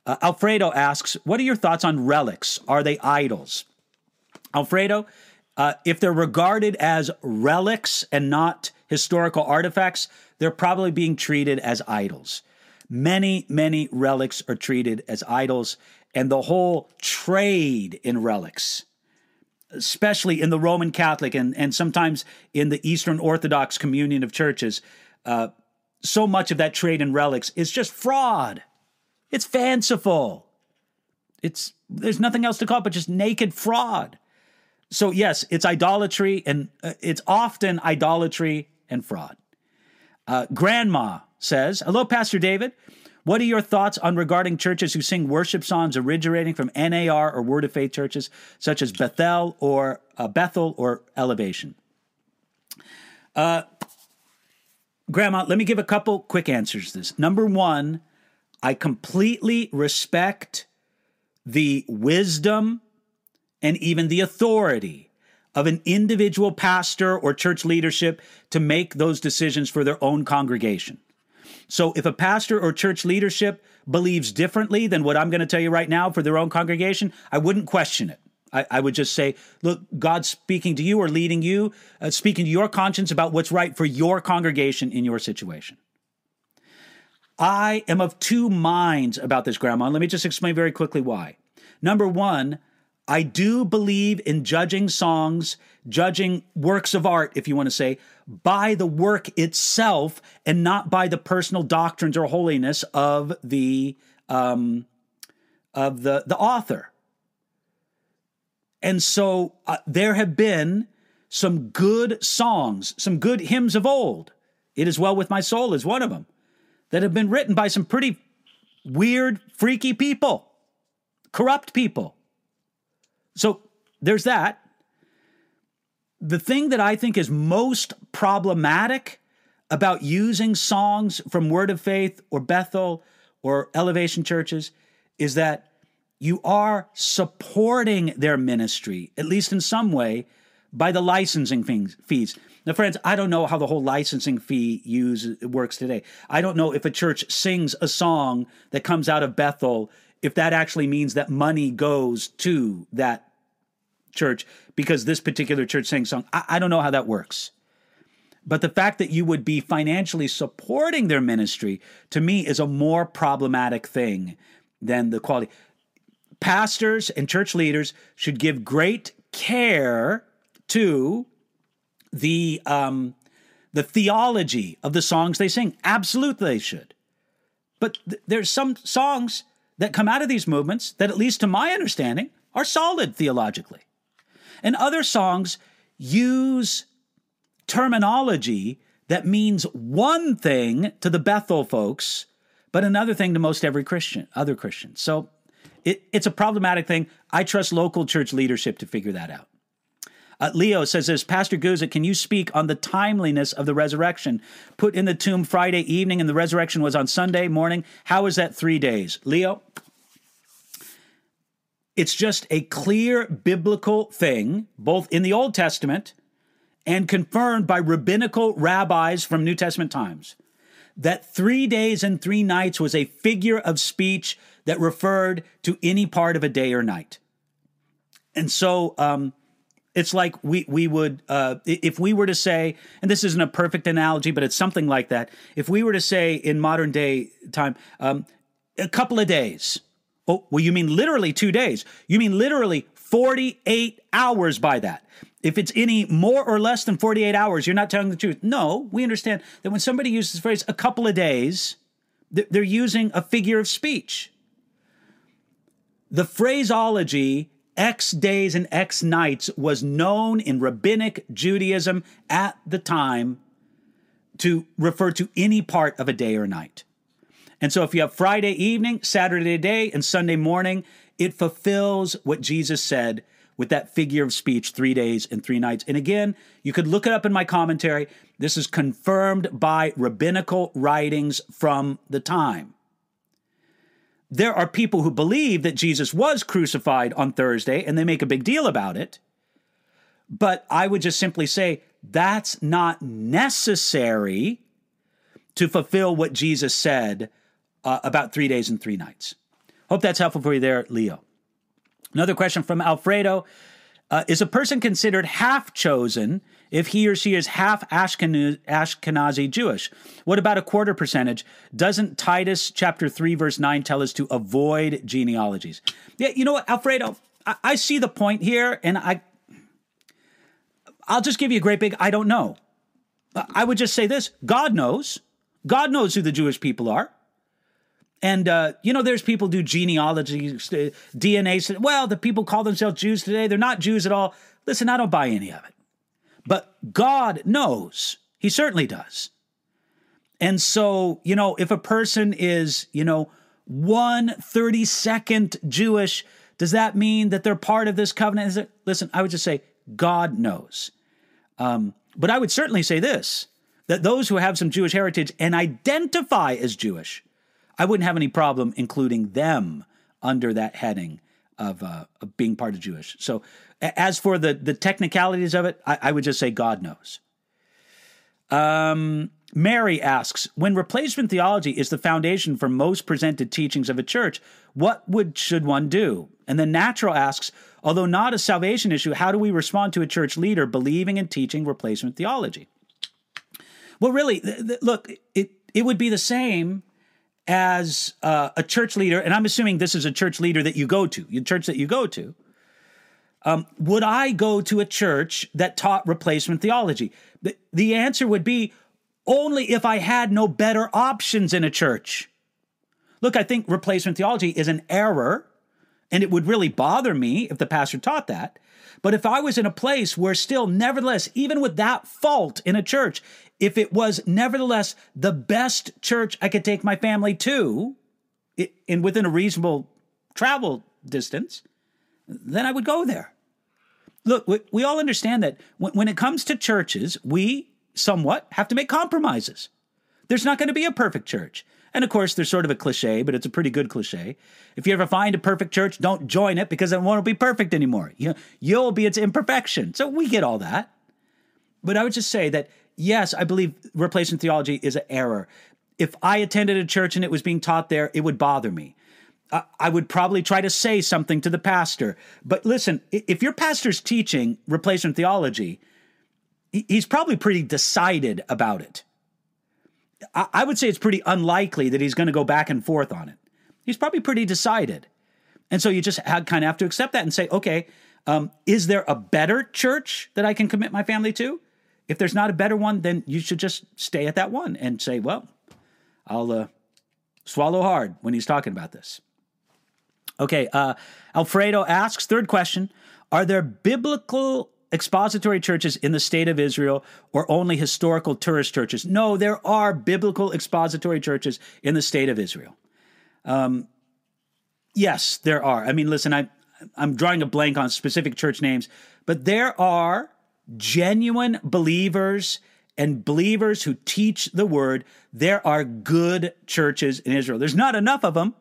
Uh, Alfredo asks, "What are your thoughts on relics? Are they idols?" Alfredo, uh, if they're regarded as relics and not historical artifacts, they're probably being treated as idols. Many, many relics are treated as idols, and the whole trade in relics, especially in the Roman Catholic and, and sometimes in the Eastern Orthodox communion of churches, uh, so much of that trade in relics is just fraud. It's fanciful. It's there's nothing else to call it but just naked fraud. So yes, it's idolatry, and uh, it's often idolatry and fraud. Uh, Grandma says, "Hello, Pastor David. What are your thoughts on regarding churches who sing worship songs originating from NAR or Word of Faith churches, such as Bethel or uh, Bethel or Elevation?" Uh, Grandma, let me give a couple quick answers to this. Number one, I completely respect the wisdom and even the authority of an individual pastor or church leadership to make those decisions for their own congregation. So if a pastor or church leadership believes differently than what I'm going to tell you right now for their own congregation, I wouldn't question it. I, I would just say, look, God's speaking to you or leading you, uh, speaking to your conscience about what's right for your congregation in your situation. I am of two minds about this, Grandma. Let me just explain very quickly why. Number one, I do believe in judging songs, judging works of art, if you want to say, by the work itself and not by the personal doctrines or holiness of the um, of the the author. And so uh, there have been some good songs, some good hymns of old. It is well with my soul is one of them that have been written by some pretty weird, freaky people, corrupt people. So there's that. The thing that I think is most problematic about using songs from Word of Faith or Bethel or Elevation churches is that you are supporting their ministry, at least in some way, by the licensing fees. Now, friends, I don't know how the whole licensing fee use works today. I don't know if a church sings a song that comes out of Bethel, if that actually means that money goes to that church because this particular church sang song. I, I don't know how that works. But the fact that you would be financially supporting their ministry to me is a more problematic thing than the quality. Pastors and church leaders should give great care to the um, the theology of the songs they sing. Absolutely, they should. But th- there's some songs that come out of these movements that, at least to my understanding, are solid theologically. And other songs use terminology that means one thing to the Bethel folks, but another thing to most every Christian, other Christians. So it, it's a problematic thing. I trust local church leadership to figure that out. Uh, Leo says this Pastor Guzik, can you speak on the timeliness of the resurrection? Put in the tomb Friday evening and the resurrection was on Sunday morning. How is that three days? Leo, it's just a clear biblical thing, both in the Old Testament and confirmed by rabbinical rabbis from New Testament times, that three days and three nights was a figure of speech that referred to any part of a day or night. And so um, it's like we we would uh, if we were to say, and this isn't a perfect analogy, but it's something like that. If we were to say in modern day time, um, a couple of days, Oh, well, you mean literally two days. You mean literally 48 hours by that. If it's any more or less than 48 hours, you're not telling the truth. No, we understand that when somebody uses the phrase a couple of days, they're using a figure of speech. The phraseology X days and X nights was known in rabbinic Judaism at the time to refer to any part of a day or night. And so if you have Friday evening, Saturday day, and Sunday morning, it fulfills what Jesus said with that figure of speech, three days and three nights. And again, you could look it up in my commentary. This is confirmed by rabbinical writings from the time. There are people who believe that Jesus was crucified on Thursday and they make a big deal about it. But I would just simply say that's not necessary to fulfill what Jesus said uh, about three days and three nights. Hope that's helpful for you there, Leo. Another question from Alfredo uh, Is a person considered half chosen if he or she is half Ashkenazi Jewish? What about a quarter percentage? Doesn't Titus chapter 3, verse 9 tell us to avoid genealogies? Yeah, you know what, Alfredo, I, I see the point here, and I, I'll just give you a great big I don't know. I would just say this God knows. God knows who the Jewish people are. And uh, you know, there's people do genealogy, uh, DNA. Well, the people call themselves Jews today. They're not Jews at all. Listen, I don't buy any of it. But God knows. He certainly does. And so, you know, if a person is, you know, one thirty second Jewish, does that mean that they're part of this covenant? Is it? Listen, I would just say God knows. Um, but I would certainly say this that those who have some Jewish heritage and identify as Jewish I wouldn't have any problem including them under that heading of, uh, of being part of Jewish. So, as for the the technicalities of it, I, I would just say God knows. Um, Mary asks, when replacement theology is the foundation for most presented teachings of a church, what would should one do? And then Natural asks, although not a salvation issue, how do we respond to a church leader believing and teaching replacement theology? Well, really, th- th- look, it it would be the same as uh, a church leader, and I'm assuming this is a church leader that you go to, the church that you go to, um, would I go to a church that taught replacement theology? The, the answer would be only if I had no better options in a church. Look, I think replacement theology is an error, and it would really bother me if the pastor taught that. But if I was in a place where still, nevertheless, even with that fault in a church, if it was nevertheless the best church I could take my family to, in within a reasonable travel distance, then I would go there. Look, we, we all understand that when, when it comes to churches, we somewhat have to make compromises. There's not going to be a perfect church. And of course, there's sort of a cliche, but it's a pretty good cliche. If you ever find a perfect church, don't join it because it won't be perfect anymore. You, you'll be its imperfection. So we get all that. But I would just say that yes, I believe replacement theology is an error. If I attended a church and it was being taught there, it would bother me. I would probably try to say something to the pastor. But listen, if your pastor's teaching replacement theology, he's probably pretty decided about it. I would say it's pretty unlikely that he's going to go back and forth on it. He's probably pretty decided. And so you just kind of have to accept that and say, okay, um, is there a better church that I can commit my family to? If there's not a better one, then you should just stay at that one and say, well, I'll uh, swallow hard when he's talking about this. Okay, uh, Alfredo asks, third question Are there biblical expository churches in the state of Israel or only historical tourist churches? No, there are biblical expository churches in the state of Israel. Um, yes, there are. I mean, listen, I, I'm drawing a blank on specific church names, but there are genuine believers and believers who teach the word, there are good churches in Israel. There's not enough of them,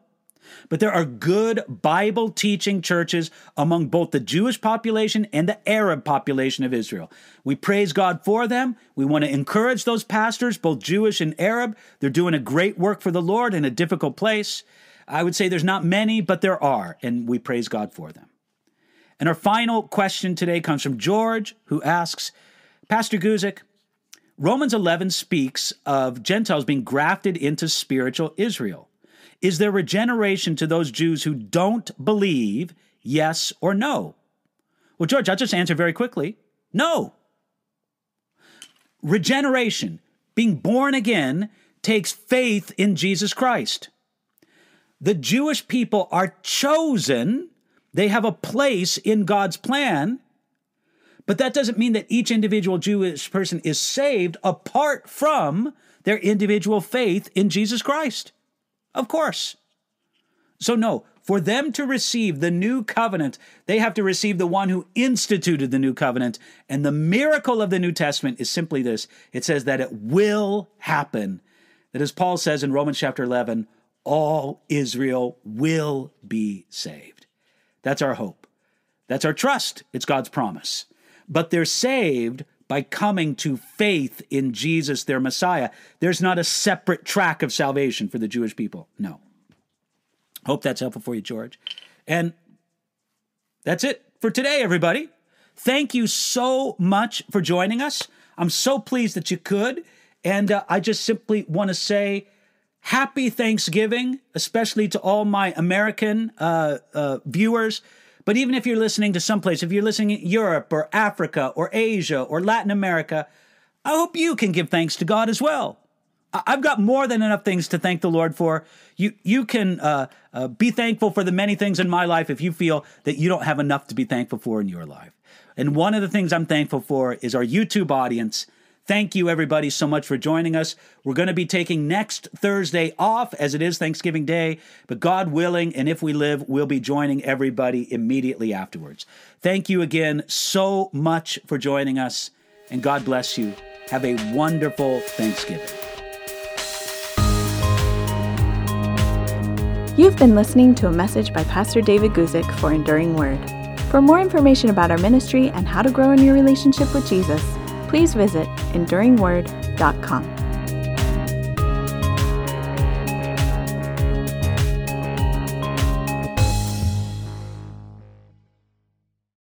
but there are good Bible teaching churches among both the Jewish population and the Arab population of Israel. We praise God for them. We want to encourage those pastors, both Jewish and Arab. They're doing a great work for the Lord in a difficult place. I would say there's not many, but there are, and we praise God for them. And our final question today comes from George, who asks Pastor Guzik, Romans 11 speaks of Gentiles being grafted into spiritual Israel. Is there regeneration to those Jews who don't believe, yes or no? Well, George, I'll just answer very quickly no. Regeneration, being born again, takes faith in Jesus Christ. The Jewish people are chosen They have a place in God's plan, but that doesn't mean that each individual Jewish person is saved apart from their individual faith in Jesus Christ. Of course. So, no, for them to receive the new covenant, they have to receive the one who instituted the new covenant. And the miracle of the New Testament is simply this it says that it will happen. That, as Paul says in Romans chapter 11, all Israel will be saved. That's our hope. That's our trust. It's God's promise. But they're saved by coming to faith in Jesus, their Messiah. There's not a separate track of salvation for the Jewish people. No. Hope that's helpful for you, George. And that's it for today, everybody. Thank you so much for joining us. I'm so pleased that you could. And uh, I just simply want to say happy Thanksgiving, especially to all my American uh, uh, viewers. But even if you're listening to someplace, if you're listening in Europe or Africa or Asia or Latin America, I hope you can give thanks to God as well. I've got more than enough things to thank the Lord for. You you can uh, uh, be thankful for the many things in my life if you feel that you don't have enough to be thankful for in your life. And one of the things I'm thankful for is our YouTube audience. Thank you, everybody, so much for joining us. We're going to be taking next Thursday off as it is Thanksgiving Day, but God willing, and if we live, we'll be joining everybody immediately afterwards. Thank you again so much for joining us, and God bless you. Have a wonderful Thanksgiving. You've been listening to a message by Pastor David Guzik for Enduring Word. For more information about our ministry and how to grow in your relationship with Jesus, please visit enduringword.com.